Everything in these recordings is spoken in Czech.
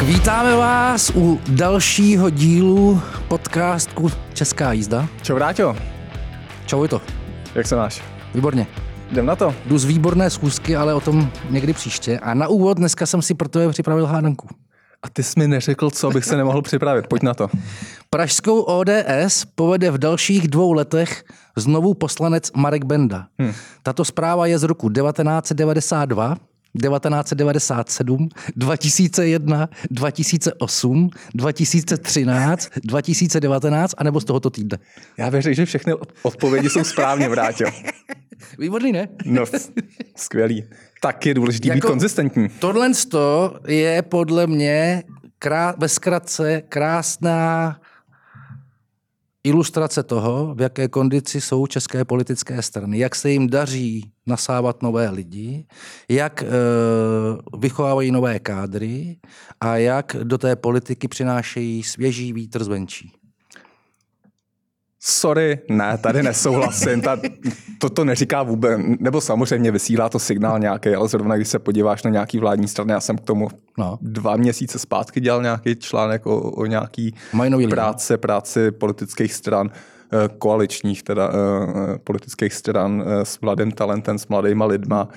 Tak vítáme vás u dalšího dílu podcastu Česká jízda. Čau, Vráťo. Čau, je to. Jak se máš? Výborně. Jdem na to. Jdu z výborné schůzky, ale o tom někdy příště. A na úvod dneska jsem si pro tebe připravil hádanku. A ty jsi mi neřekl, co bych se nemohl připravit. Pojď na to. Pražskou ODS povede v dalších dvou letech znovu poslanec Marek Benda. Hmm. Tato zpráva je z roku 1992, 1997, 2001, 2008, 2013, 2019 a nebo z tohoto týdne. Já věřím, že všechny odpovědi jsou správně, Vráťo. Výborný, ne? No, skvělý. Tak je důležité jako, být konzistentní. Tohle je podle mě krá, ve zkratce krásná ilustrace toho, v jaké kondici jsou české politické strany, jak se jim daří nasávat nové lidi, jak e, vychovávají nové kádry a jak do té politiky přinášejí svěží vítr zvenčí. Sorry, ne, tady nesouhlasím. Ta, to to neříká vůbec, nebo samozřejmě vysílá to signál nějaký, ale zrovna když se podíváš na nějaký vládní strany, já jsem k tomu no. dva měsíce zpátky dělal nějaký článek o, o nějaký práce, práci politických stran eh, koaličních teda eh, politických stran eh, s mladým talentem, s mladýma lidma.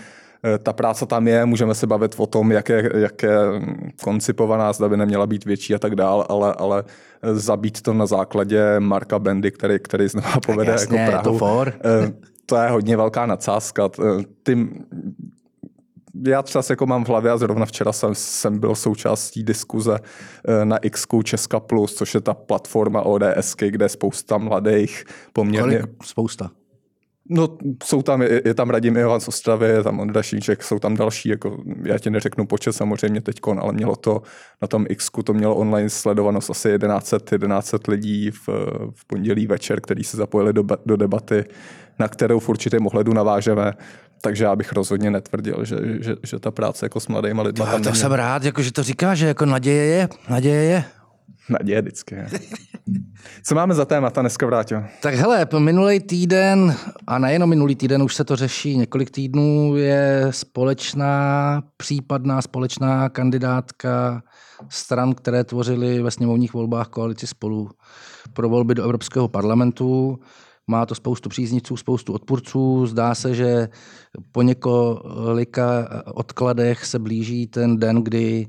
Ta práce tam je, můžeme se bavit o tom, jak je, jak je koncipovaná, zda by neměla být větší a tak dál, ale, ale zabít to na základě Marka Bendy, který, který znova povede jasně, jako Prahu. To, for. Eh, to je hodně velká nadsázka. Eh, ty, já třeba jako mám v hlavě a zrovna včera jsem, jsem byl součástí diskuze eh, na X Česka Plus, což je ta platforma ODS, kde je spousta mladých poměrně... Kolik? Spousta. No, jsou tam, je, je tam Radim Ivan z Ostravy, je tam Ondra Šíček, jsou tam další, jako já ti neřeknu počet samozřejmě teď, ale mělo to na tom X, to mělo online sledovanost asi 1100, 1100 lidí v, v pondělí večer, který se zapojili do, do debaty, na kterou v určitém ohledu navážeme. Takže já bych rozhodně netvrdil, že, že, že ta práce jako s mladými lidmi. To, to jsem rád, jako, že to říká, že jako naděje je, naděje je. Naděje vždycky. Co máme za témata dneska, Vrátil? Tak hele, minulý týden, a nejenom minulý týden, už se to řeší několik týdnů, je společná, případná společná kandidátka stran, které tvořily ve sněmovních volbách koalici spolu pro volby do Evropského parlamentu. Má to spoustu příznivců, spoustu odpůrců. Zdá se, že po několika odkladech se blíží ten den, kdy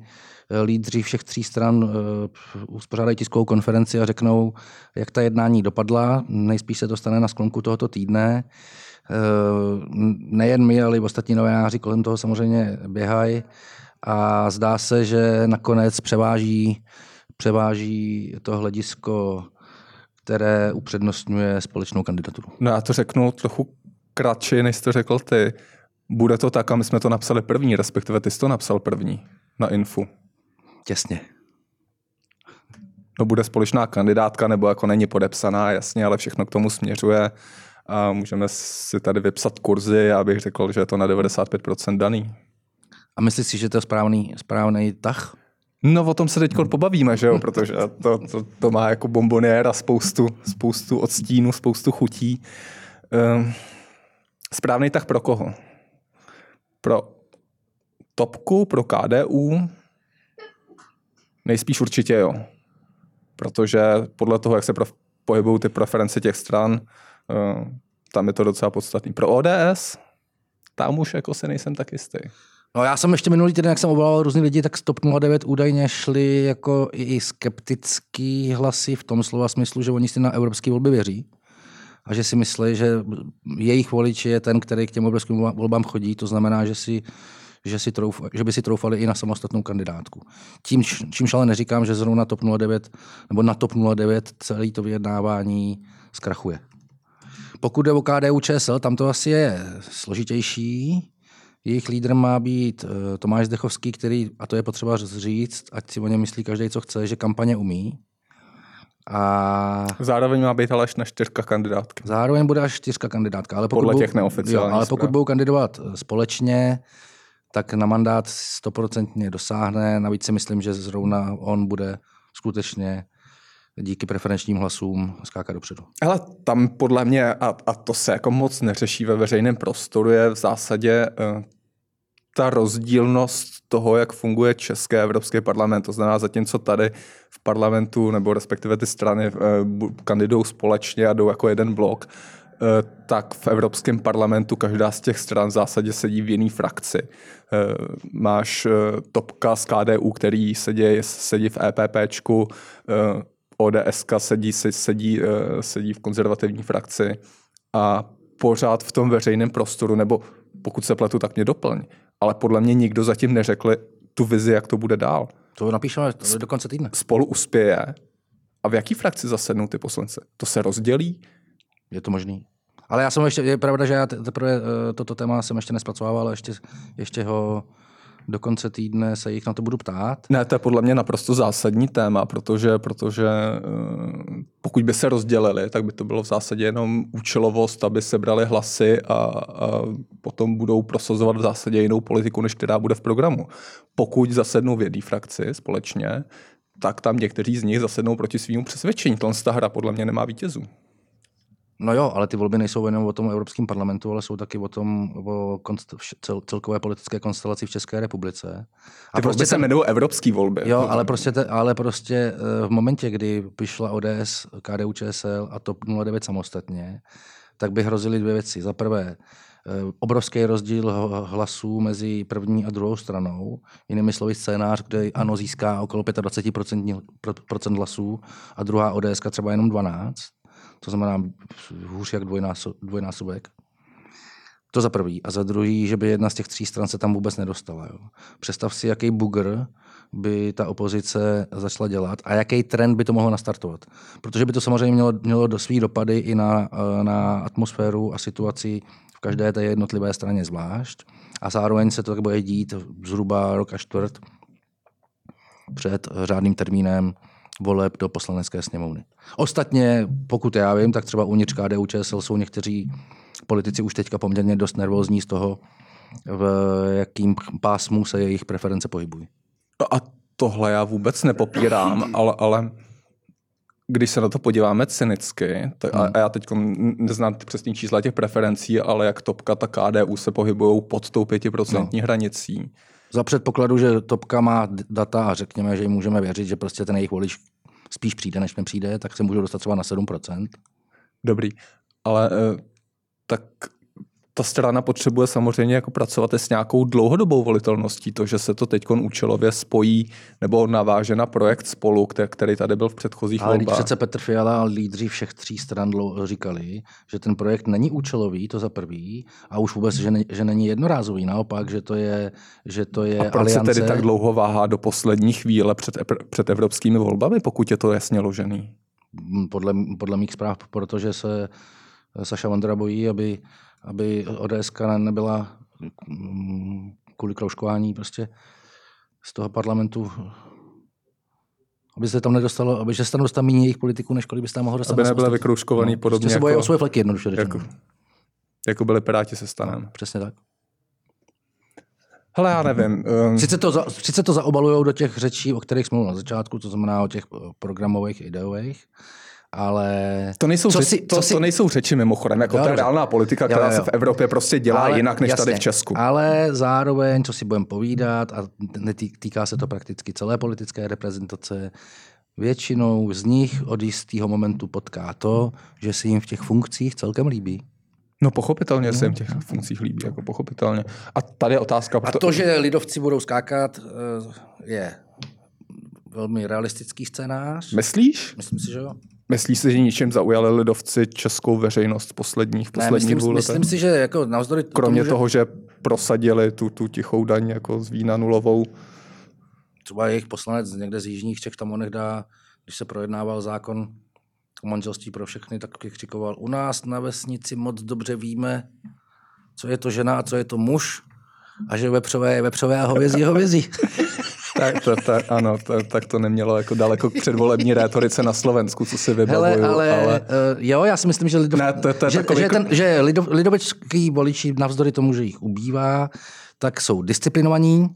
lídři všech tří stran eh, uspořádají tiskovou konferenci a řeknou, jak ta jednání dopadla. Nejspíš se to stane na sklonku tohoto týdne. Eh, nejen my, ale i ostatní novináři kolem toho samozřejmě běhají a zdá se, že nakonec převáží, převáží to hledisko, které upřednostňuje společnou kandidaturu. No já to řeknu trochu kratší, než jsi to řekl ty. Bude to tak a my jsme to napsali první, respektive ty jsi to napsal první na infu. Těsně. No bude společná kandidátka, nebo jako není podepsaná, jasně, ale všechno k tomu směřuje. A můžeme si tady vypsat kurzy, já bych řekl, že je to na 95% daný. A myslíš si, že to je správný, správný tah? No o tom se teď pobavíme, že jo, protože to, to, to má jako bomboniéra spoustu, spoustu odstínu, spoustu chutí. Um, správný tah pro koho? Pro topku, pro KDU, Nejspíš určitě jo. Protože podle toho, jak se prof- pohybují ty preference těch stran, uh, tam je to docela podstatný. Pro ODS, tam už jako se nejsem tak jistý. No já jsem ještě minulý týden, jak jsem obvolal různý lidi, tak stop 09 údajně šli jako i skeptický hlasy v tom slova smyslu, že oni si na evropské volby věří a že si myslí, že jejich volič je ten, který k těm evropským volbám chodí. To znamená, že si že, si trouf, že by si troufali i na samostatnou kandidátku. Tím, čímž ale neříkám, že zrovna TOP 09 nebo na TOP 09 celé to vyjednávání zkrachuje. Pokud jde o KDU ČSL, tam to asi je složitější. Jejich lídrem má být eh, Tomáš Zdechovský, který, a to je potřeba říct, ať si o něm myslí každý, co chce, že kampaně umí. A... Zároveň má být ale až na čtyřka kandidátky. Zároveň bude až čtyřka kandidátka. Ale pokud Podle těch neoficiálních. Jo, ale pokud budou kandidovat eh, společně, tak na mandát stoprocentně dosáhne. Navíc si myslím, že zrovna on bude skutečně díky preferenčním hlasům skákat dopředu. Ale tam podle mě, a, a to se jako moc neřeší ve veřejném prostoru, je v zásadě uh, ta rozdílnost toho, jak funguje české Evropský parlament. To znamená, zatímco tady v parlamentu, nebo respektive ty strany eh, kandidují společně a jdou jako jeden blok, eh, tak v Evropském parlamentu každá z těch stran v zásadě sedí v jiné frakci. Eh, máš Topka z KDU, který sedí, sedí v EPPčku, ODS sedí, sedí, sedí v konzervativní frakci a pořád v tom veřejném prostoru, nebo pokud se pletu, tak mě doplň, ale podle mě nikdo zatím neřekl tu vizi, jak to bude dál. To napíšeme do konce týdne. Spolu uspěje. A v jaký frakci zasednou ty poslanci? To se rozdělí? Je to možný. Ale já jsem ještě, je pravda, že já teprve eh, toto téma jsem ještě nespracoval, ale ještě, ještě ho do konce týdne se jich na to budu ptát. Ne, to je podle mě naprosto zásadní téma, protože, protože eh, pokud by se rozdělili, tak by to bylo v zásadě jenom účelovost, aby se brali hlasy a, a potom budou prosazovat v zásadě jinou politiku, než která bude v programu. Pokud zasednou v jedné frakci společně, tak tam někteří z nich zasednou proti svýmu přesvědčení. Tohle hra podle mě nemá vítězů. No jo, ale ty volby nejsou jenom o tom Evropském parlamentu, ale jsou taky o tom o konst- cel- celkové politické konstelaci v České republice. A ty prostě volby se jmenují evropské volby. Jo, ale prostě, te, ale prostě eh, v momentě, kdy přišla ODS, KDU, ČSL a TOP 09 samostatně, tak by hrozily dvě věci. Za prvé, eh, obrovský rozdíl hlasů mezi první a druhou stranou. Jinými slovy scénář, kde ANO získá okolo 25% hlasů a druhá ODS třeba jenom 12 to znamená hůř jak dvojnásob, dvojnásobek. To za prvý. A za druhý, že by jedna z těch tří stran se tam vůbec nedostala. Jo. Představ si, jaký bugr by ta opozice začala dělat a jaký trend by to mohlo nastartovat. Protože by to samozřejmě mělo, mělo do svý dopady i na, na atmosféru a situaci v každé té jednotlivé straně zvlášť. A zároveň se to tak bude dít zhruba rok a čtvrt před řádným termínem voleb do poslanecké sněmovny. Ostatně, pokud já vím, tak třeba uvnitř KDU ČSL jsou někteří politici už teďka poměrně dost nervózní z toho, v jakým pásmu se jejich preference pohybují. No a tohle já vůbec nepopírám, ale, ale když se na to podíváme cynicky, tak, a, a já teď neznám ty přesné čísla těch preferencí, ale jak Topka, tak KDU se pohybují pod tou pětiprocentní no. hranicí, za předpokladu, že Topka má data a řekněme, že jim můžeme věřit, že prostě ten jejich volič spíš přijde, než nepřijde, tak se můžou dostat třeba na 7%. Dobrý, ale eh, tak ta strana potřebuje samozřejmě jako pracovat s nějakou dlouhodobou volitelností. To, že se to teď účelově spojí nebo naváže na projekt spolu, který tady byl v předchozích Ale volbách. přece Petr Fiala a lídři všech tří stran říkali, že ten projekt není účelový, to za prvý, a už vůbec, že, ne, že není jednorázový. Naopak, že to je, že to je a proč aliance... se tedy tak dlouho váhá do poslední chvíle před, před evropskými volbami, pokud je to jasně ložený? Podle, podle mých zpráv, protože se Saša Vandra bojí, aby aby ODS nebyla mm, kvůli kroužkování prostě z toho parlamentu aby se tam nedostalo, aby se tam dostalo méně jejich politiků, než kolik by se tam mohlo dostat. Aby nebyly vykrouškovaný no, podobně prostě se jako, o svoje fleky jednoduše jako, jako byli Piráti se stanem. No, přesně tak. Hele, já nevím. Um... Sice to, za, sice to zaobalují do těch řečí, o kterých jsme mluvili na začátku, to znamená o těch programových, ideových, ale... To nejsou, co řeči, si, to, si... to nejsou řeči mimochodem, jako jo, ta reálná politika, která jo, jo. se v Evropě prostě dělá ale, jinak než jasně, tady v Česku. Ale zároveň, co si budeme povídat, a týká se to prakticky celé politické reprezentace, většinou z nich od jistého momentu potká to, že se jim v těch funkcích celkem líbí. No pochopitelně se jim v těch funkcích líbí, jako pochopitelně. A tady je otázka... A to, že lidovci budou skákat, eh, je velmi realistický scénář. Myslíš? Myslím si, že jo. Myslíš si, že ničem zaujali lidovci českou veřejnost posledních, posledních ne, myslím, myslím si, že jako navzdory Kromě tomu, toho, že prosadili tu, tu tichou daň jako z vína nulovou. Třeba jejich poslanec někde z Jižních Čech tam onehda, když se projednával zákon o manželství pro všechny, tak křikoval, u nás na vesnici moc dobře víme, co je to žena a co je to muž a že vepřové je vepřové a hovězí hovězí. tak, to, tak, ano, to, tak to nemělo jako daleko k předvolební rétorice na Slovensku, co si vybavuju. Hele, ale, ale... Uh, jo, já si myslím, že, lidov... ne, to, to že, takový... že, ten, že lidov, lidovečský voliči navzdory tomu, že jich ubývá, tak jsou disciplinovaní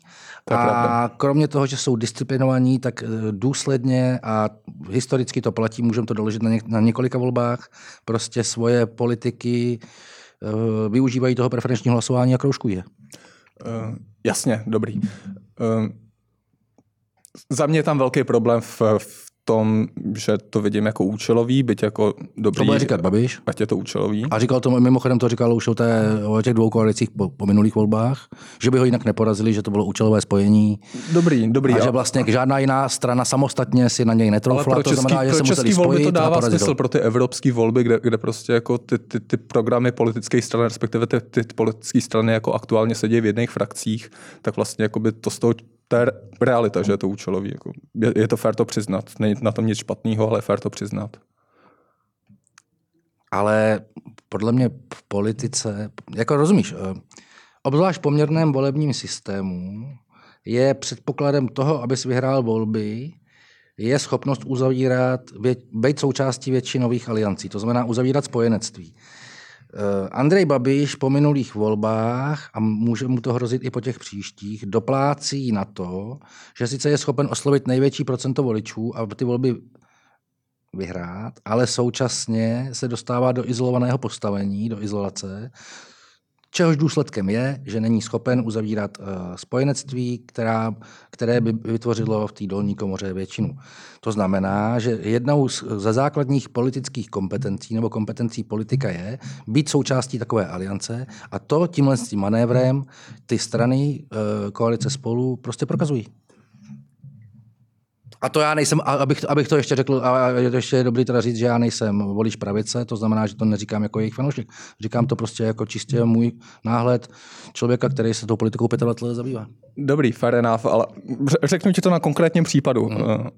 a pravda. kromě toho, že jsou disciplinovaní, tak eh, důsledně a historicky to platí, můžeme to doložit na, něk- na několika volbách, prostě svoje politiky uh, využívají toho preferenčního hlasování a kroužkují je. Uh, Jasně, dobrý. Um, za mě je tam velký problém v, v tom, že to vidím jako účelový, byť jako dobrý. To bude říkat Babiš. Ať je to účelový. A říkal to, mimochodem to říkal už o, té, o těch dvou koalicích po, po, minulých volbách, že by ho jinak neporazili, že to bylo účelové spojení. Dobrý, dobrý. A, že vlastně žádná jiná strana samostatně si na něj netroufla. Ale pro český, to znamená, že pro se český volby to dává smysl pro ty evropské volby, kde, kde prostě jako ty, ty, ty programy politické strany, respektive ty, ty politické strany jako aktuálně sedí v jedných frakcích, tak vlastně jako by to z toho to je realita, že je to účelový. Jako je, je to fér to přiznat. Není na tom nic špatného, ale je fér to přiznat. Ale podle mě v politice, jako rozumíš, eh, obzvlášť v poměrném volebním systému je předpokladem toho, abys vyhrál volby, je schopnost uzavírat, být součástí většinových aliancí, to znamená uzavírat spojenectví. Eh, Andrej Babiš po minulých volbách, a může mu to hrozit i po těch příštích, doplácí na to, že sice je schopen oslovit největší procento voličů a ty volby vyhrát, ale současně se dostává do izolovaného postavení, do izolace, čehož důsledkem je, že není schopen uzavírat uh, spojenectví, která, které by vytvořilo v té dolní komoře většinu. To znamená, že jednou z, ze základních politických kompetencí nebo kompetencí politika je být součástí takové aliance a to tímhle s tím manévrem ty strany uh, koalice spolu prostě prokazují. A to já nejsem, abych, abych to ještě řekl, a ještě je dobrý teda říct, že já nejsem volič pravice, to znamená, že to neříkám jako jejich fanoušek. Říkám to prostě jako čistě můj náhled člověka, který se tou politikou 25 let zabývá. Dobrý, fair enough, ale řeknu ti to na konkrétním případu. Hmm.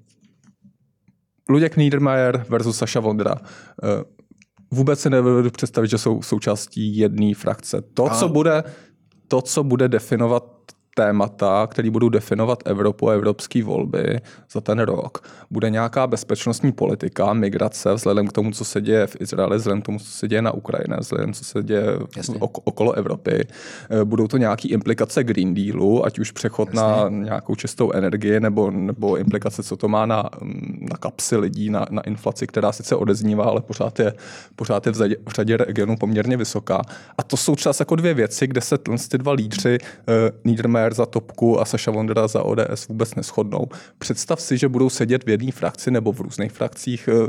Luděk Niedermayer versus Saša Vondra. Eh, vůbec si nevedu představit, že jsou součástí jedné frakce. To, a... co bude, to, co bude definovat témata, které budou definovat Evropu a evropské volby za ten rok, bude nějaká bezpečnostní politika, migrace, vzhledem k tomu, co se děje v Izraeli, vzhledem k tomu, co se děje na Ukrajině, vzhledem co se děje okolo Evropy. Eh, budou to nějaké implikace Green Dealu, ať už přechod Jasně. na nějakou čistou energii, nebo, nebo implikace, co to má na, na kapsy lidí, na, na inflaci, která sice odeznívá, ale pořád je, pořád je v, zadě, v řadě regionů poměrně vysoká. A to jsou čas jako dvě věci, kde se ty dva lídři, uh, Niedermayer Mayer za Topku a Saša Vondra za ODS vůbec neschodnou. Představ si, že budou sedět v jedné frakci nebo v různých frakcích. Eh,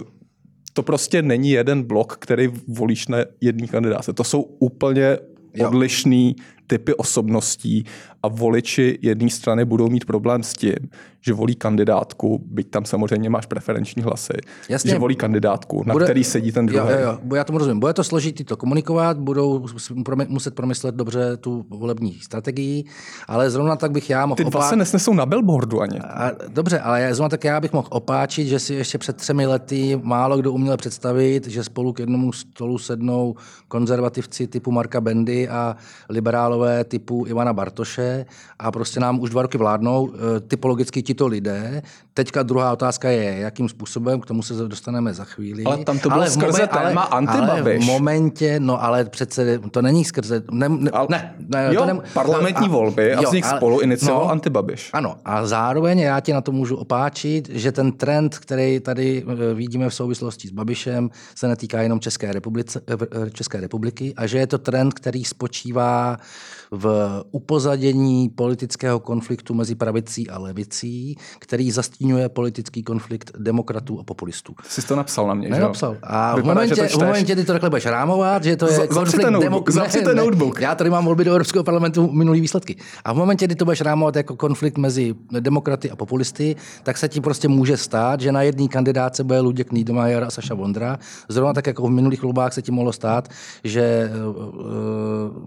to prostě není jeden blok, který volíš na jedný kandidáce. To jsou úplně odlišný typy osobností a voliči jedné strany budou mít problém s tím, že volí kandidátku, byť tam samozřejmě máš preferenční hlasy, Jasně. že volí kandidátku, na Bude, který sedí ten druhý. Jo, jo, jo, já tomu rozumím. Bude to složitý to komunikovat, budou muset promyslet dobře tu volební strategii, ale zrovna tak bych já mohl... Ty dva opá... se nesnesou na billboardu ani. A, dobře, ale zrovna tak já bych mohl opáčit, že si ještě před třemi lety málo kdo uměl představit, že spolu k jednomu stolu sednou konzervativci typu Marka Bendy a liberálové typu Ivana Bartoše a prostě nám už dva roky vládnou. E, typologicky tito lidé. Teďka druhá otázka je, jakým způsobem, k tomu se dostaneme za chvíli. Ale tam to bylo ale skrze momen, téma antibabiš. Ale v momentě, no ale přece to není skrze... Ne, ne, ale, ne, ne jo, to ne, parlamentní a, volby a z nich ale, spolu inicioval no, antibabiš. Ano, a zároveň já ti na to můžu opáčit, že ten trend, který tady e, vidíme v souvislosti s Babišem, se netýká jenom České, republice, e, České republiky a že je to trend, který spočívá v upozadění politického konfliktu mezi pravicí a levicí, který zastínuje politický konflikt demokratů a populistů. Jsi to napsal na mě, ne, že napsal. A Vypadá, v momentě, v momentě, kdy to takhle budeš rámovat, že to je Z, konflikt demokratů. notebook. Já tady mám volby do Evropského parlamentu minulý výsledky. A v momentě, kdy to budeš rámovat jako konflikt mezi demokraty a populisty, tak se ti prostě může stát, že na jedné kandidáce bude Luděk Niedermayer a Saša Vondra. Zrovna tak jako v minulých volbách se ti mohlo stát, že uh,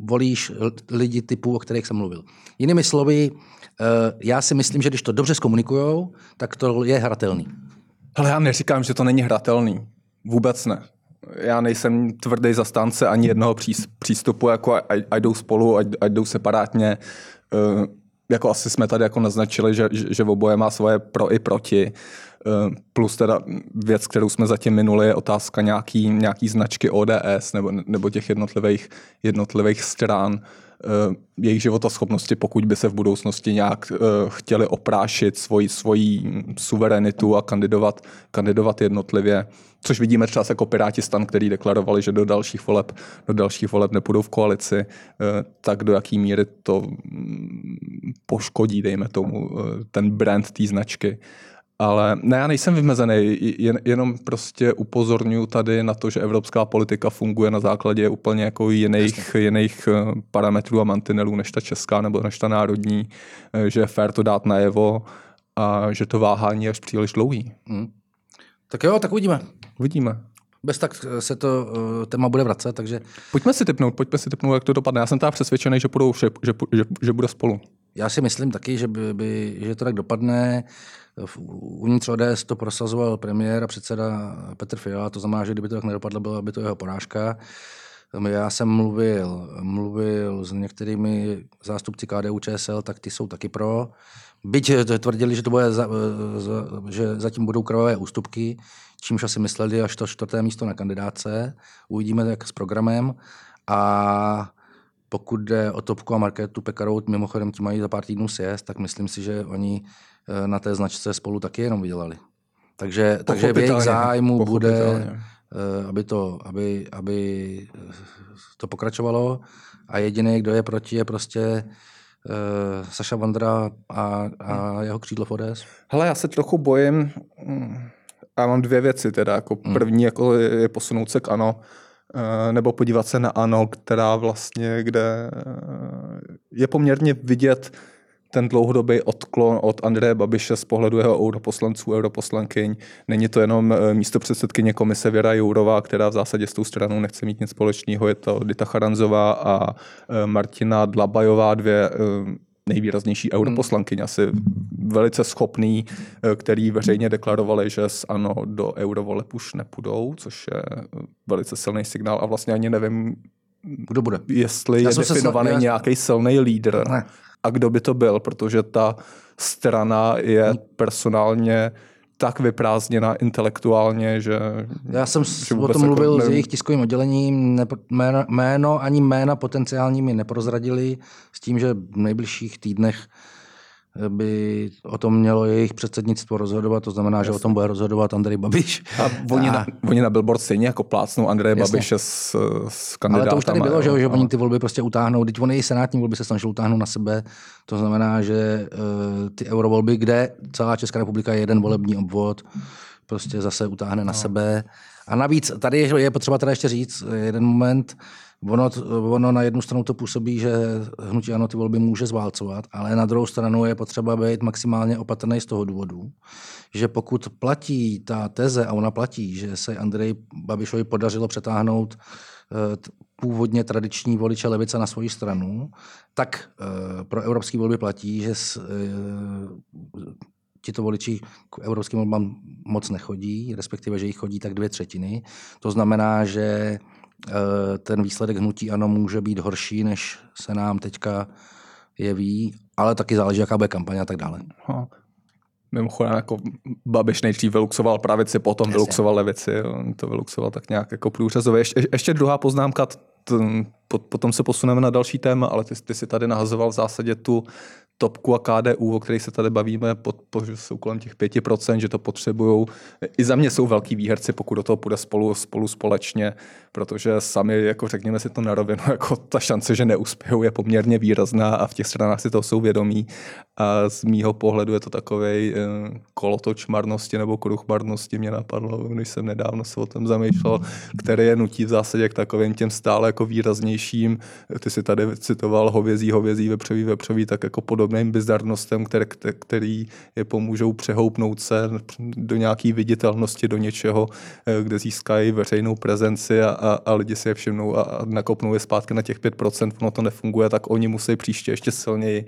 volíš lidi typu, o kterých jsem mluvil. Jinými slovy, eh, já si myslím, že když to dobře zkomunikujou, tak to je hratelný. Ale já neříkám, že to není hratelný. Vůbec ne. Já nejsem tvrdý zastánce ani jednoho přístupu, jako ať, jdou spolu, ať, ať jdou separátně. Eh, jako asi jsme tady jako naznačili, že, že oboje má svoje pro i proti. Eh, plus teda věc, kterou jsme zatím minuli, je otázka nějaký, nějaký značky ODS nebo, nebo těch jednotlivých, jednotlivých stran. jejich životoschopnosti, pokud by se v budoucnosti nějak chtěli oprášit svoji, svoji suverenitu a kandidovat, kandidovat jednotlivě což vidíme třeba jako Piráti stan, který deklarovali, že do dalších voleb, do dalších voleb nepůjdou v koalici, eh, tak do jaký míry to poškodí, dejme tomu, eh, ten brand té značky. Ale ne, já nejsem vymezený, jen, jenom prostě upozorňuji tady na to, že evropská politika funguje na základě úplně jako jiných, jiných eh, parametrů a mantinelů než ta česká nebo než ta národní, že je fér to dát najevo a že to váhání je až příliš dlouhý. Hmm. Tak jo, tak uvidíme. Uvidíme. Bez tak se to uh, téma bude vracet, takže... Pojďme si typnout, pojďme si typnout, jak to dopadne. Já jsem teda přesvědčený, že, budou, že, že, že, že bude spolu. Já si myslím taky, že, by, by, že to tak dopadne. Uvnitř ODS to prosazoval premiér a předseda Petr Fiala, to znamená, že kdyby to tak nedopadlo, byla by to jeho porážka. Já jsem mluvil, mluvil s některými zástupci KDU ČSL, tak ty jsou taky pro. Byť tvrdili, že to bude za, za, že zatím budou krvavé ústupky, čímž asi mysleli až to čtvrté místo na kandidáce. Uvidíme, jak s programem. A pokud jde o Topku a Marketu Pekarovou, mimochodem ti mají za pár týdnů sjezd, tak myslím si, že oni eh, na té značce spolu taky jenom vydělali. Takže, takže v jejich zájmu bude, eh, aby to, aby, aby to pokračovalo a jediný, kdo je proti, je prostě uh, Saša Vandra a, a jeho křídlo v ODS? Hele, já se trochu bojím, já mám dvě věci teda, jako hmm. první jako je, posunout se k ANO, nebo podívat se na ANO, která vlastně, kde uh, je poměrně vidět ten dlouhodobý odklon od Andreje Babiše z pohledu jeho europoslanců, europoslankyň. Není to jenom místo předsedkyně komise Věra Jourová, která v zásadě s tou stranou nechce mít nic společného. Je to Dita Charanzová a Martina Dlabajová, dvě nejvýraznější europoslankyně, asi velice schopný, který veřejně deklarovali, že z ANO do eurovoleb už nepůjdou, což je velice silný signál a vlastně ani nevím, kdo bude. jestli já je definovaný se... nějaký silný lídr. Ne a kdo by to byl, protože ta strana je personálně tak vyprázdněna intelektuálně, že... Já jsem že o tom jako mluvil nevím. s jejich tiskovým oddělením, ne, jméno, jméno ani jména potenciálními neprozradili, s tím, že v nejbližších týdnech by o tom mělo jejich předsednictvo rozhodovat, to znamená, Jasně. že o tom bude rozhodovat Andrej Babiš. A oni, a... Na, oni na billboard stejně jako plácnou Andreje Jasně. Babiše s, s kandidátem. Ale to už tady bylo, že, že oni ty volby prostě utáhnou, teď oni i senátní volby se snažili utáhnout na sebe, to znamená, že uh, ty eurovolby, kde celá Česká republika je jeden volební obvod, prostě zase utáhne na no. sebe. A navíc tady je potřeba teda ještě říct jeden moment, Ono, ono na jednu stranu to působí, že hnutí ano ty volby může zválcovat, ale na druhou stranu je potřeba být maximálně opatrný z toho důvodu, že pokud platí ta teze, a ona platí, že se Andrej Babišovi podařilo přetáhnout eh, původně tradiční voliče levice na svoji stranu, tak eh, pro evropské volby platí, že eh, tito voliči k evropským volbám moc nechodí, respektive, že jich chodí tak dvě třetiny. To znamená, že ten výsledek hnutí ano může být horší, než se nám teďka jeví, ale taky záleží, jaká bude kampaně a tak dále. Ha. Mimochodem, jako Babiš nejdřív vyluxoval pravici, potom Jasně. vyluxoval levici. On to vyluxoval tak nějak jako průřezově. Ještě, ještě druhá poznámka, t, potom se posuneme na další téma, ale ty, ty si tady nahazoval v zásadě tu Topku a KDU, o kterých se tady bavíme, pod, po, jsou kolem těch 5%, že to potřebují. I za mě jsou velký výherci, pokud do toho půjde spolu, spolu společně, protože sami, jako řekněme si to na rovinu, jako ta šance, že neuspějou, je poměrně výrazná a v těch stranách si to jsou vědomí. A z mýho pohledu je to takový eh, kolotoč marnosti nebo kruh marnosti mě napadlo, když jsem nedávno se o tom zamýšlel, který je nutí v zásadě k takovým těm stále jako výraznějším. Ty si tady citoval hovězí, hovězí, vepřový, vepřový, tak jako podobným bizarnostem, které, který je pomůžou přehoupnout se do nějaké viditelnosti, do něčeho, eh, kde získají veřejnou prezenci a, a, a lidi si je všimnou a, a nakopnou je zpátky na těch 5%, ono to nefunguje, tak oni musí příště ještě silněji,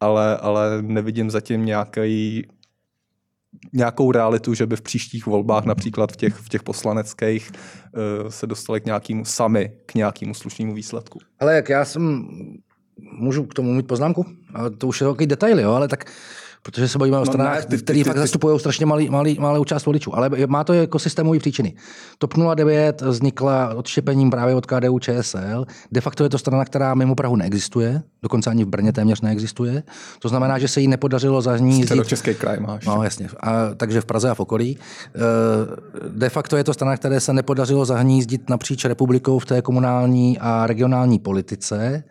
ale, ale nevidím zatím nějaký nějakou realitu, že by v příštích volbách, například v těch, v těch poslaneckých, eh, se dostali k nějakému sami, k nějakému slušnému výsledku. Ale jak já jsem můžu k tomu mít poznámku? To už je takový detail, jo, ale tak protože se bavíme o no, stranách, které fakt zastupují strašně malý, malý, malou část voličů. Ale má to jako systémové příčiny. TOP 09 vznikla odštěpením právě od KDU ČSL. De facto je to strana, která mimo Prahu neexistuje, dokonce ani v Brně téměř neexistuje. To znamená, že se jí nepodařilo za ní Český kraj máš. No, jasně. A, takže v Praze a v okolí. E, de facto je to strana, které se nepodařilo zahnízdit napříč republikou v té komunální a regionální politice.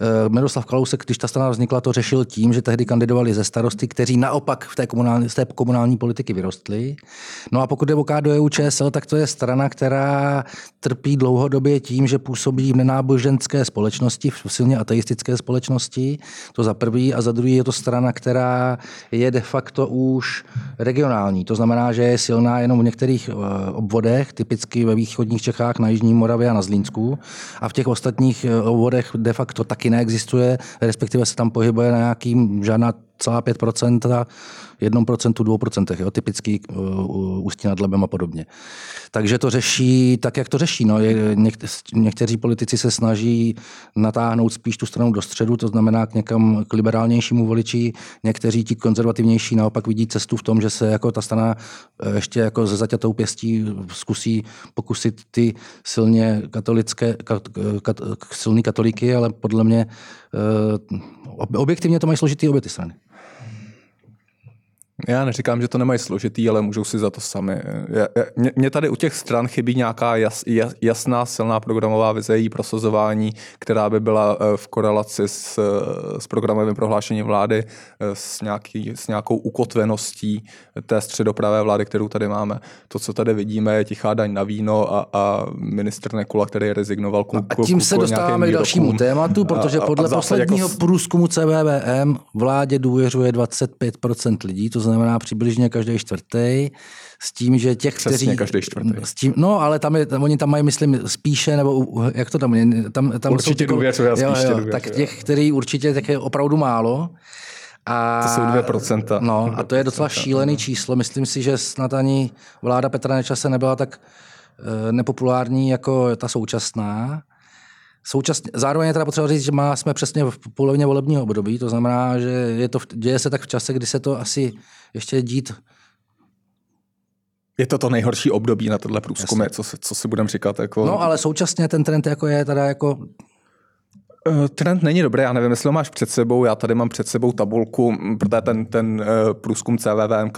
Eh, Miroslav Kalousek, když ta strana vznikla, to řešil tím, že tehdy kandidovali ze starosty, kteří naopak v té komunální, z té komunální politiky vyrostli. No a pokud jde o KDU ČSL, tak to je strana, která trpí dlouhodobě tím, že působí v nenáboženské společnosti, v silně ateistické společnosti. To za prvý. A za druhý je to strana, která je de facto už regionální. To znamená, že je silná jenom v některých eh, obvodech, typicky ve východních Čechách, na Jižní Moravě a na Zlínsku. A v těch ostatních eh, obvodech de facto taky neexistuje, respektive se tam pohybuje na nějakým žádná celá 5%, a 1%, 2%, jo, typický uh, ústí nad Lebem a podobně. Takže to řeší tak, jak to řeší. No. Je, někteří politici se snaží natáhnout spíš tu stranu do středu, to znamená k někam k liberálnějšímu voliči. Někteří ti konzervativnější naopak vidí cestu v tom, že se jako ta strana eh, ještě jako ze zaťatou pěstí zkusí pokusit ty silně katolické, kat, kat, silný katolíky, ale podle mě eh, objektivně to mají složitý obě ty strany. Já neříkám, že to nemají složitý, ale můžou si za to sami. Mně tady u těch stran chybí nějaká jas, jasná, silná programová vize její prosazování, která by byla eh, v korelaci s, s programovým prohlášením vlády, eh, s, nějaký, s nějakou ukotveností té středopravé vlády, kterou tady máme. To, co tady vidíme, je tichá daň na víno a, a ministr Nekula, který rezignoval. Ku, a tím se dostáváme k dalšímu tématu, protože podle a, a posledního jako... průzkumu CVVM vládě důvěřuje 25% lidí, to znamená přibližně každý čtvrtý, s tím, že těch, Přesně kteří... každý čtvrtý. S tím, no, ale tam je, tam, oni tam mají, myslím, spíše, nebo jak to tam je? Tam, tam určitě jsou důvěřuje, jo, jo, důvěřuje. Tak těch, který určitě, tak je opravdu málo. A, to jsou 2%. No, a to je docela šílený číslo. Myslím si, že snad ani vláda Petra Nečase nebyla tak eh, nepopulární jako ta současná. Současně, zároveň je teda potřeba říct, že má, jsme přesně v polovině volebního období, to znamená, že je to, děje se tak v čase, kdy se to asi ještě dít je to to nejhorší období na tohle průzkumy, co, co si budeme říkat. Jako... No ale současně ten trend jako je teda jako trend není dobrý, já nevím, jestli ho máš před sebou, já tady mám před sebou tabulku, protože ten, ten eh, průzkum CVVM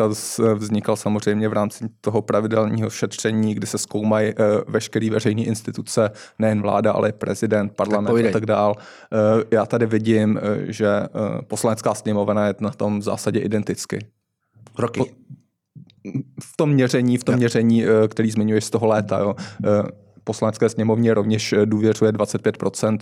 vznikal samozřejmě v rámci toho pravidelného šetření, kdy se zkoumají eh, veškeré veřejné instituce, nejen vláda, ale i prezident, parlament tak a tak dál. Já tady vidím, že poslanecká sněmovna je na tom v zásadě identicky. Roky. V tom měření, v tom měření, který zmiňuješ z toho léta. Jo poslanecké sněmovně rovněž eh, důvěřuje 25%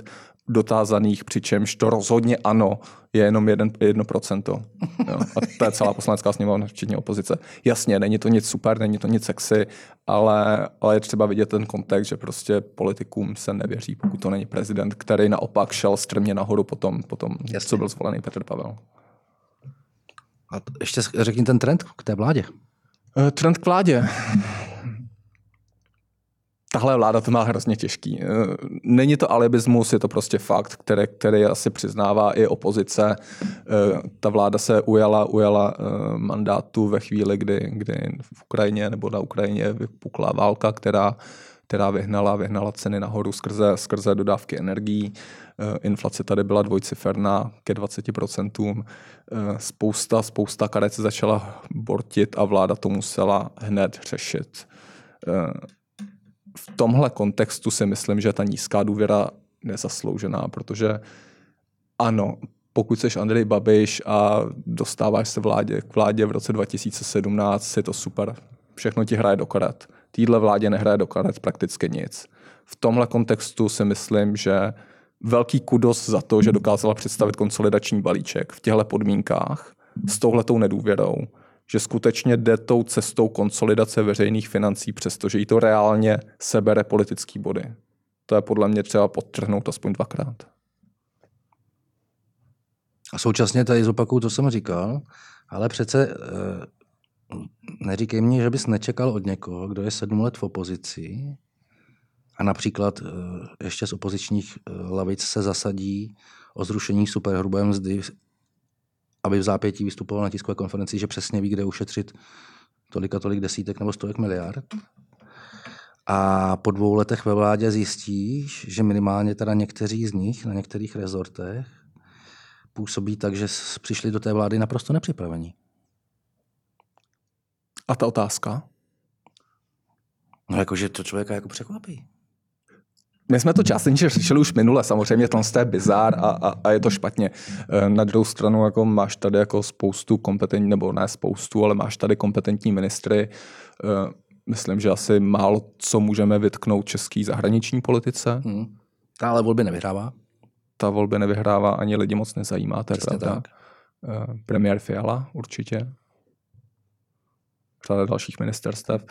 dotázaných, přičemž to rozhodně ano je jenom 1%. Jo. A to je celá poslanecká sněmovna, včetně opozice. Jasně, není to nic super, není to nic sexy, ale, ale je třeba vidět ten kontext, že prostě politikům se nevěří, pokud to není prezident, který naopak šel strmě nahoru potom, potom co byl zvolený Petr Pavel. A ještě řekni ten trend k té vládě. Eh, trend k vládě tahle vláda to má hrozně těžký. Eh, není to alibismus, je to prostě fakt, který, který asi přiznává i opozice. Eh, ta vláda se ujala, ujala eh, mandátu ve chvíli, kdy, kdy v Ukrajině nebo na Ukrajině vypukla válka, která, která vyhnala, vyhnala ceny nahoru skrze, skrze dodávky energií. Inflace tady byla dvojciferná ke 20%. Spousta, spousta karet se začala bortit a vláda to musela hned řešit v tomhle kontextu si myslím, že ta nízká důvěra nezasloužená, protože ano, pokud jsi Andrej Babiš a dostáváš se vládě, k vládě v roce 2017, je to super. Všechno ti hraje do karet. Týhle vládě nehraje do karet prakticky nic. V tomhle kontextu si myslím, že velký kudos za to, že dokázala představit konsolidační balíček v těchto podmínkách s touhletou nedůvěrou že skutečně jde tou cestou konsolidace veřejných financí, přestože jí to reálně sebere politický body. To je podle mě třeba podtrhnout aspoň dvakrát. A současně tady zopakuju, to jsem říkal, ale přece eh, neříkej mi, že bys nečekal od někoho, kdo je sedm let v opozici a například eh, ještě z opozičních eh, lavic se zasadí o zrušení superhrubé mzdy, aby v zápětí vystupoval na tiskové konferenci, že přesně ví, kde ušetřit tolik a tolik desítek nebo stovek miliard. A po dvou letech ve vládě zjistíš, že minimálně teda někteří z nich na některých rezortech působí tak, že přišli do té vlády naprosto nepřipravení. A ta otázka? No jakože to člověka jako překvapí. My jsme to částečně řešili už minule, samozřejmě to je bizár a, a, a, je to špatně. E, na druhou stranu jako máš tady jako spoustu kompetentní, nebo ne spoustu, ale máš tady kompetentní ministry. E, myslím, že asi málo co můžeme vytknout český zahraniční politice. Hmm. Ta ale volby nevyhrává. Ta volby nevyhrává, ani lidi moc nezajímá, to je pravda. Tak. E, premiér Fiala určitě. Řada dalších ministerstev.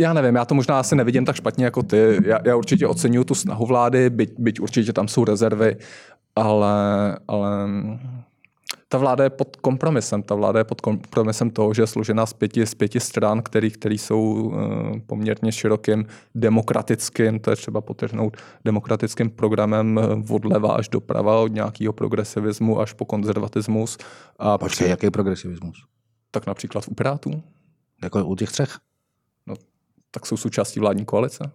Já nevím, já to možná asi nevidím tak špatně jako ty. Já, já určitě oceňuju tu snahu vlády, byť, byť určitě tam jsou rezervy, ale, ale ta vláda je pod kompromisem. Ta vláda je pod kompromisem toho, že je složena z pěti, z pěti stran, který, který jsou uh, poměrně širokým demokratickým, to je třeba potrhnout, demokratickým programem eh, odleva až doprava, od nějakého progresivismu až po konzervatismus. A Počkej, jaký progresivismus? Tak například u Pirátů. Jako u těch třech? Tak jsou součástí vládní koalice?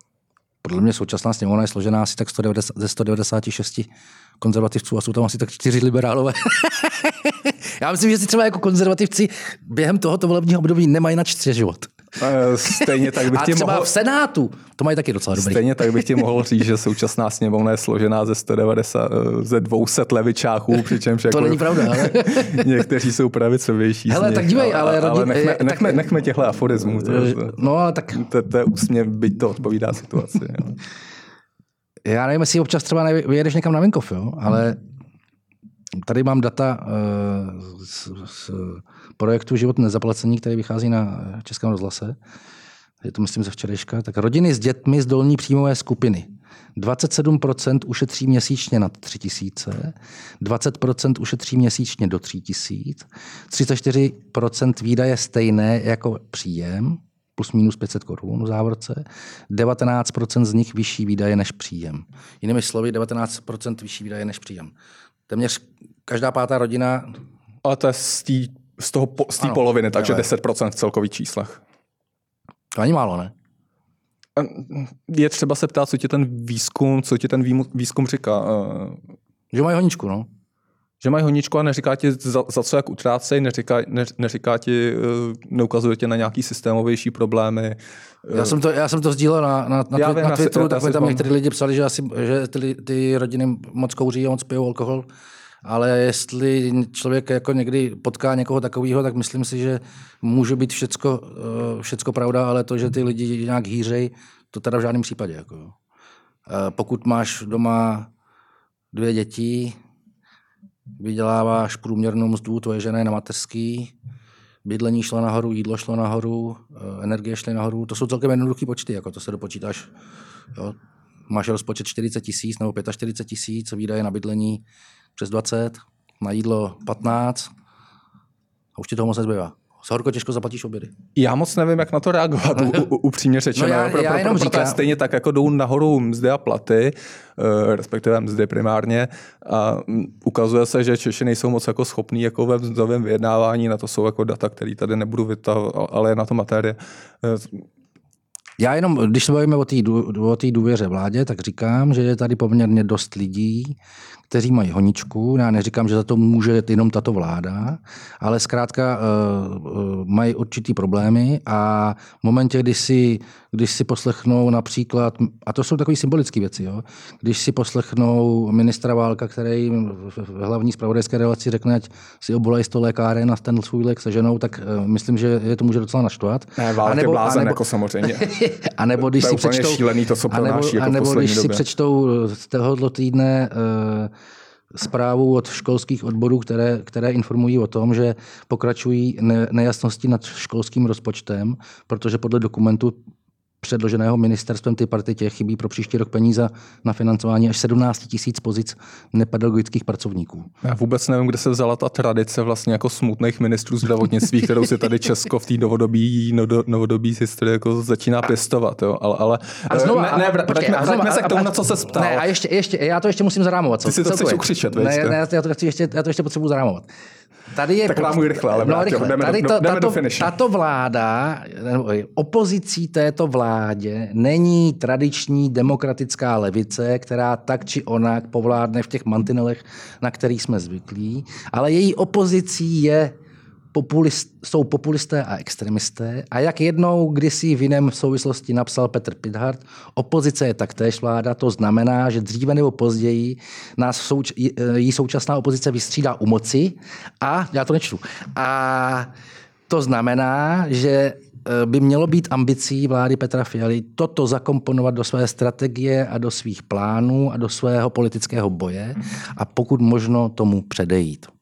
Podle mě současná sněmovna je složená asi tak 190, ze 196 konzervativců a jsou tam asi tak čtyři liberálové. Já myslím, že si třeba jako konzervativci během tohoto volebního období nemají na čtyři život. Stejně tak bych a třeba mohl... v Senátu, to mají taky docela dobrý. Stejně tak bych ti mohl říct, že současná sněmovna je složená ze 190, ze 200 levičáků, přičemž jako to není pravda, ale... někteří jsou pravicovější. Hele, tak dívej, ale, ale, ale nechme, tak... nechme, nechme těchto aforismů. To, no, ale tak... To, to je úsměv, byť to odpovídá situaci. Jo. Já nevím, jestli občas třeba vyjedeš někam na venkov, jo, ale tady mám data uh, z, z projektu Život nezaplacení, který vychází na Českém rozhlase. Je to myslím ze včerejška. Tak rodiny s dětmi z dolní příjmové skupiny. 27% ušetří měsíčně nad 3 tisíce, 20% ušetří měsíčně do 3 tisíc, 34% výdaje stejné jako příjem, plus minus 500 korun v závorce, 19% z nich vyšší výdaje než příjem. Jinými slovy, 19% vyšší výdaje než příjem. Téměř každá pátá rodina... Ale to je z té z toho po, z té poloviny, takže ale... 10% v celkových číslech. To ani málo, ne? Je třeba se ptát, co ti ten výzkum, co ti ten výzkum říká. Že mají honičku, no. Že mají honičku a neříká ti za, za co jak utrácej, neříká, ne, neříká ti, eh, neukazuje tě na nějaký systémovější problémy. Já jsem to, já jsem to sdílel na, na, na, já vím, na Twitteru, tak tam některý lidi psali, že, asi, že ty, ty rodiny moc kouří a moc pijou alkohol ale jestli člověk jako někdy potká někoho takového, tak myslím si, že může být všecko, eh, všecko pravda, ale to, že ty lidi nějak hýřej, to teda v žádném případě. Jako. Eh, pokud máš doma dvě děti, vyděláváš průměrnou mzdu, tvoje žena je na mateřský, bydlení šlo nahoru, jídlo šlo nahoru, eh, energie šly nahoru. To jsou celkem jednoduché počty, jako to se dopočítáš. Jo. Máš rozpočet 40 tisíc nebo 45 tisíc, výdaje na bydlení přes 20, na jídlo 15 a už ti toho moc nezbývá. S horko těžko zaplatíš obědy. Já moc nevím, jak na to reagovat, u, u, upřímně řečeno. No já, pro, já jenom pro, říkám. Stejně tak, jako jdou nahoru mzdy a platy, uh, respektive mzdy primárně, a um, ukazuje se, že Češi nejsou moc jako schopní jako ve mzdovém vyjednávání, na to jsou jako data, které tady nebudu vytahovat, ale je na to materie. Uh, já jenom, když se bavíme o té důvěře vládě, tak říkám, že je tady poměrně dost lidí, kteří mají honičku. Já neříkám, že za to může jenom tato vláda, ale zkrátka uh, mají určitý problémy a v momentě, kdy si, když si poslechnou například, a to jsou takové symbolické věci, jo, když si poslechnou ministra Válka, který v hlavní zpravodajské relaci řekne, ať si obolají sto lékáren a ten svůj lék se ženou, tak uh, myslím, že je to může docela naštvat. Ne, Válk nebo, je blázen, anebo, jako samozřejmě. a nebo když si přečtou, šílený, to, co anebo, jako anebo když době. si přečtou z tohoto týdne uh, zprávu od školských odborů, které, které informují o tom, že pokračují ne, nejasnosti nad školským rozpočtem, protože podle dokumentu předloženého ministerstvem ty partitě chybí pro příští rok peníze na financování až 17 tisíc pozic nepedagogických pracovníků. Já vůbec nevím, kde se vzala ta tradice vlastně jako smutných ministrů zdravotnictví, kterou si tady Česko v té novodobí, novodobí historii jako začíná pěstovat. Jo? Ale, ale a znovu, ne, ne, vraťme, vraťme se k tomu, na co se ptal. Ne, a ještě, ještě, já to ještě musím zarámovat. Ty si to chceš ukřičet, ne, ne, já to, chci ještě, já to ještě potřebuji zarámovat. Tady je tak rámuj rychle, ale no, rychle. Jdeme, tady to, jdeme tato, do tato vláda, opozicí této vládě není tradiční demokratická levice, která tak či onak povládne v těch mantinelech, na kterých jsme zvyklí, ale její opozicí je populist, jsou populisté a extremisté. A jak jednou kdysi v jiném souvislosti napsal Petr Pithart, opozice je taktéž vláda, to znamená, že dříve nebo později nás souč, jí současná opozice vystřídá u moci. A, já to nečtu, a to znamená, že e, by mělo být ambicí vlády Petra Fialy toto zakomponovat do své strategie a do svých plánů a do svého politického boje a pokud možno tomu předejít.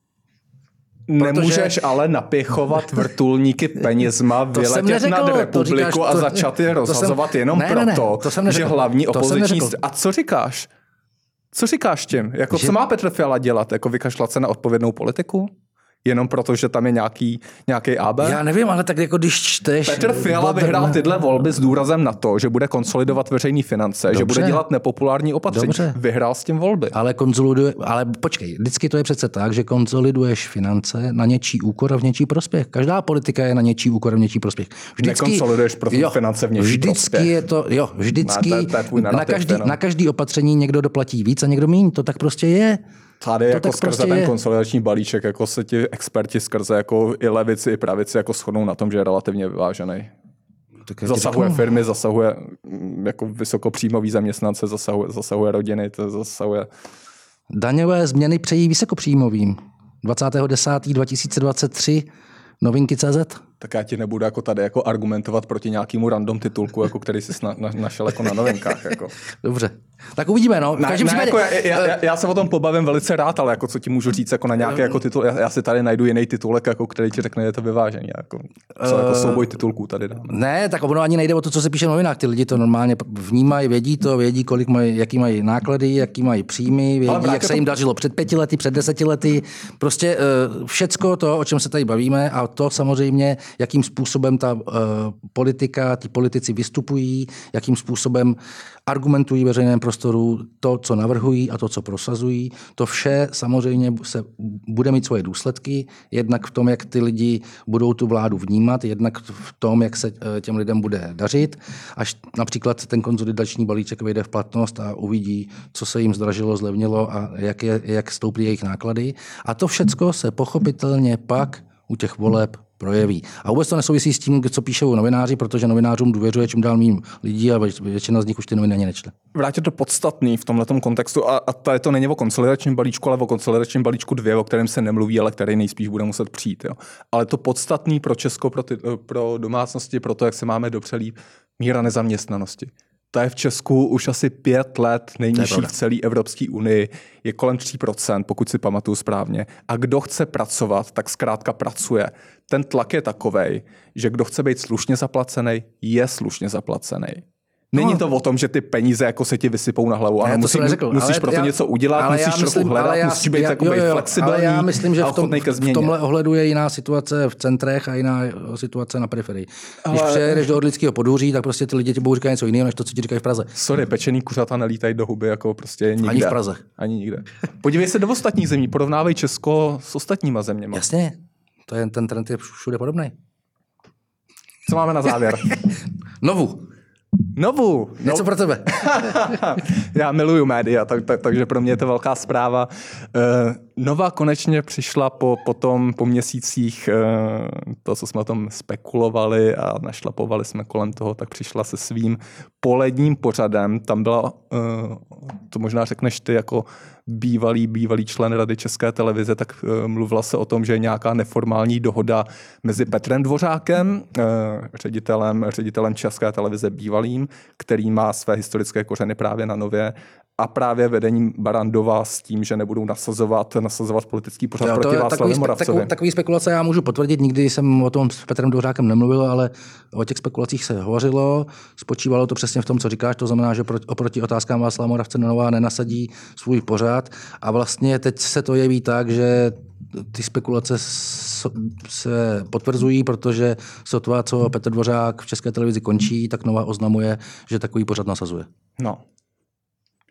Nemůžeš ale napěchovat vrtulníky penězma, vyletět nad republiku to, a začat je rozhazovat jsem, jenom ne, proto, ne, ne, to jsem že hlavní opoziční... A co říkáš? Co říkáš tím? Jako, že... Co má Petr Fiala dělat? Jako vykašlat se na odpovědnou politiku? Jenom proto, že tam je nějaký, nějaký AB? Já nevím, ale tak jako když čteš... Petr Fiala vyhrál tyhle volby s důrazem na to, že bude konsolidovat veřejné finance, Dobře. že bude dělat nepopulární opatření. Dobře. Vyhrál s tím volby. Ale konsoliduje, ale počkej, vždycky to je přece tak, že konsoliduješ finance na něčí úkor a v něčí prospěch. Každá politika je na něčí úkor a v něčí prospěch. Vždycky, Nekonsoliduješ pro jo, finance v něčí vždycky prospěch. je to, jo, vždycky no, to to je na, každý, na každý opatření někdo doplatí víc a někdo méně. To tak prostě je. Tady to jako skrze prostě ten je. konsolidační balíček, jako se ti experti skrze jako i levici, i pravici jako shodnou na tom, že je relativně vyvážený. Tak zasahuje firmy, zasahuje mm, jako vysokopříjmový zaměstnance, zasahuje, zasahuje rodiny, to zasahuje... Daňové změny přejí vysokopříjmovým. 20.10.2023 novinky CZ tak já ti nebudu jako tady jako argumentovat proti nějakému random titulku, jako který jsi na, na, našel jako na novinkách. Jako. Dobře. Tak uvidíme, no. Ne, ne, případě... jako já, já, já, se o tom pobavím velice rád, ale jako co ti můžu říct jako na nějaký jako titul, já, já si tady najdu jiný titulek, jako který ti řekne, je to vyvážení. Jako, co jako eh, souboj titulků tady dáme. Ne, tak ono ani nejde o to, co se píše v novinách. Ty lidi to normálně vnímají, vědí to, vědí, kolik mají, jaký mají náklady, jaký mají příjmy, vědí, jak se to... jim dařilo před pěti lety, před deseti lety. Prostě uh, všecko to, o čem se tady bavíme a to samozřejmě, jakým způsobem ta uh, politika, ti politici vystupují, jakým způsobem argumentují veřejném prostoru to, co navrhují a to, co prosazují. To vše samozřejmě se bude mít svoje důsledky, jednak v tom, jak ty lidi budou tu vládu vnímat, jednak v tom, jak se eh, těm lidem bude dařit, až například ten konzolidační balíček vejde v platnost a uvidí, co se jim zdražilo, zlevnilo a jak, je, jak stouply jejich náklady. A to všecko se pochopitelně pak u těch voleb projeví. A vůbec to nesouvisí s tím, co píšou novináři, protože novinářům důvěřuje čím dál mým lidí a většina z nich už ty noviny ani nečte. Vrátit to podstatný v tomto kontextu, a, a to, to není o konsolidačním balíčku, ale o konsolidačním balíčku dvě, o kterém se nemluví, ale který nejspíš bude muset přijít. Jo. Ale to podstatný pro Česko, pro, ty, pro domácnosti, pro to, jak se máme dobře líp, míra nezaměstnanosti ta je v Česku už asi pět let nejnižší v celé Evropské unii, je kolem 3%, pokud si pamatuju správně. A kdo chce pracovat, tak zkrátka pracuje. Ten tlak je takový, že kdo chce být slušně zaplacený, je slušně zaplacený. Není no. to o tom, že ty peníze jako se ti vysypou na hlavu, ale musí, musíš ale proto já, něco udělat, ale musíš trochu hledat, já, musíš být já, jako jo, jo, flexibilní ale já myslím, že v, tom, v tomhle ohledu je jiná situace v centrech a jiná situace na periferii. Když ale... přejedeš do Orlického podhůří, tak prostě ty lidi ti budou říkat něco jiného, než to, co ti říkají v Praze. Sorry, pečený kuřata nelítají do huby jako prostě nikde. Ani v Praze. Ani nikde. Podívej se do ostatních zemí, porovnávej Česko s ostatníma zeměmi. Jasně, to je, ten trend je všude podobný. Co máme na závěr? Novu. Novu. Něco no. pro tebe. Já miluju média, tak, tak, takže pro mě je to velká zpráva. Uh, Nova konečně přišla po, po, tom, po měsících, uh, to, co jsme o tom spekulovali a našlapovali jsme kolem toho, tak přišla se svým poledním pořadem. Tam byla, uh, to možná řekneš ty jako bývalý, bývalý člen Rady České televize, tak uh, mluvila se o tom, že je nějaká neformální dohoda mezi Petrem Dvořákem, uh, ředitelem, ředitelem České televize bývalým, který má své historické kořeny právě na Nově, a právě vedení Barandova s tím, že nebudou nasazovat, nasazovat politický pořad proti Václavu Moravcovi. Takový, takový spekulace já můžu potvrdit, nikdy jsem o tom s Petrem Dvořákem nemluvil, ale o těch spekulacích se hovořilo. Spočívalo to přesně v tom, co říkáš, to znamená, že oproti otázkám Václava Moravce Nová nenasadí svůj pořad a vlastně teď se to jeví tak, že ty spekulace se potvrzují, protože sotva, co Petr Dvořák v České televizi končí, tak Nova oznamuje, že takový pořad nasazuje. No,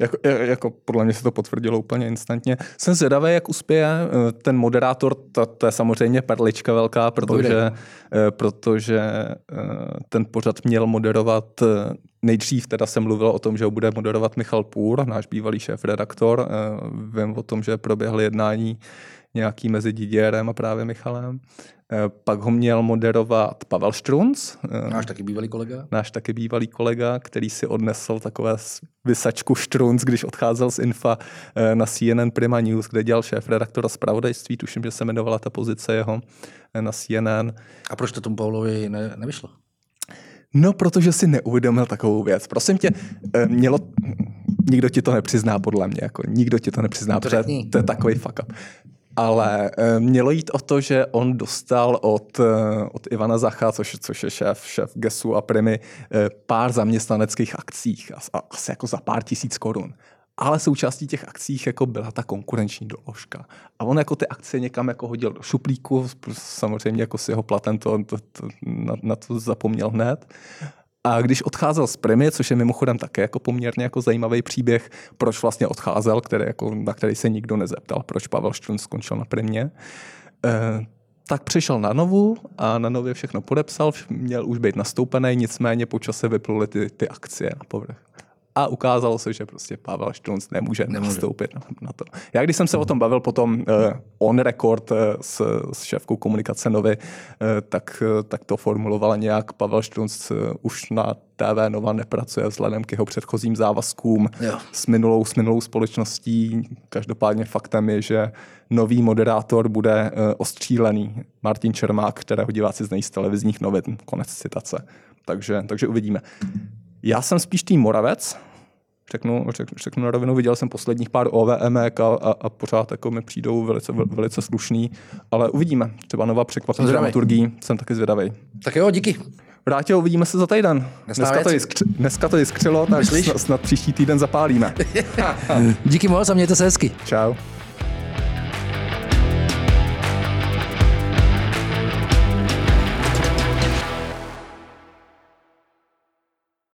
jako, jako podle mě se to potvrdilo úplně instantně. Jsem zvědavý, jak uspěje eh, ten moderátor, to, to je samozřejmě perlička velká, protože, eh, protože ten pořad měl moderovat Nejdřív teda jsem mluvil o tom, že ho bude moderovat Michal Půr, náš bývalý šéf-redaktor. Vím o tom, že proběhly jednání nějaký mezi Didierem a právě Michalem. Eh, pak ho měl moderovat Pavel Štrunc. Eh, náš taky bývalý kolega. Náš taky bývalý kolega, který si odnesl takové vysačku Štrunc, když odcházel z Infa eh, na CNN Prima News, kde dělal šéf redaktora zpravodajství. Tuším, že se jmenovala ta pozice jeho na CNN. A proč to tomu Pavlovi ne, nevyšlo? No, protože si neuvědomil takovou věc. Prosím tě, mělo, nikdo ti to nepřizná podle mě, jako nikdo ti to nepřizná, to, to je takový fuck up ale eh, mělo jít o to, že on dostal od, eh, od Ivana Zacha, což, což je šéf, šéf GESu a Primy, eh, pár zaměstnaneckých akcích, asi jako za pár tisíc korun. Ale součástí těch akcích jako byla ta konkurenční doložka. A on jako ty akcie někam jako hodil do šuplíku, samozřejmě jako s jeho platem to, to, to, na, na to zapomněl hned. A když odcházel z Primy, což je mimochodem také jako poměrně jako zajímavý příběh, proč vlastně odcházel, který jako, na který se nikdo nezeptal, proč Pavel Štrun skončil na Primě, eh, tak přišel na novu a na nově všechno podepsal, měl už být nastoupený, nicméně po čase vypluly ty, ty akcie na povrch a ukázalo se, že prostě Pavel Štrunc nemůže, nemůže. nastoupit na, na to. Já když jsem se o tom bavil potom uh, on record uh, s, s šéfkou komunikace Novy, uh, tak, uh, tak to formulovala nějak Pavel Štrunc uh, už na TV Nova nepracuje vzhledem k jeho předchozím závazkům jo. s minulou, s minulou společností. Každopádně faktem je, že nový moderátor bude uh, ostřílený Martin Čermák, kterého diváci znají z televizních novin. Konec citace. Takže, takže uvidíme. Já jsem spíš tým Moravec, řeknu, řeknu, řeknu na rovinu, viděl jsem posledních pár OVM a, a, a pořád jako mi přijdou velice, velice slušný, ale uvidíme. Třeba nová překvapení dramaturgii, jsem taky zvědavý. Tak jo, díky. Vrátě, uvidíme se za týden. Dneska to, jiskři, dneska to jiskřilo, tak snad, snad příští týden zapálíme. díky moc a mějte se hezky. Čau.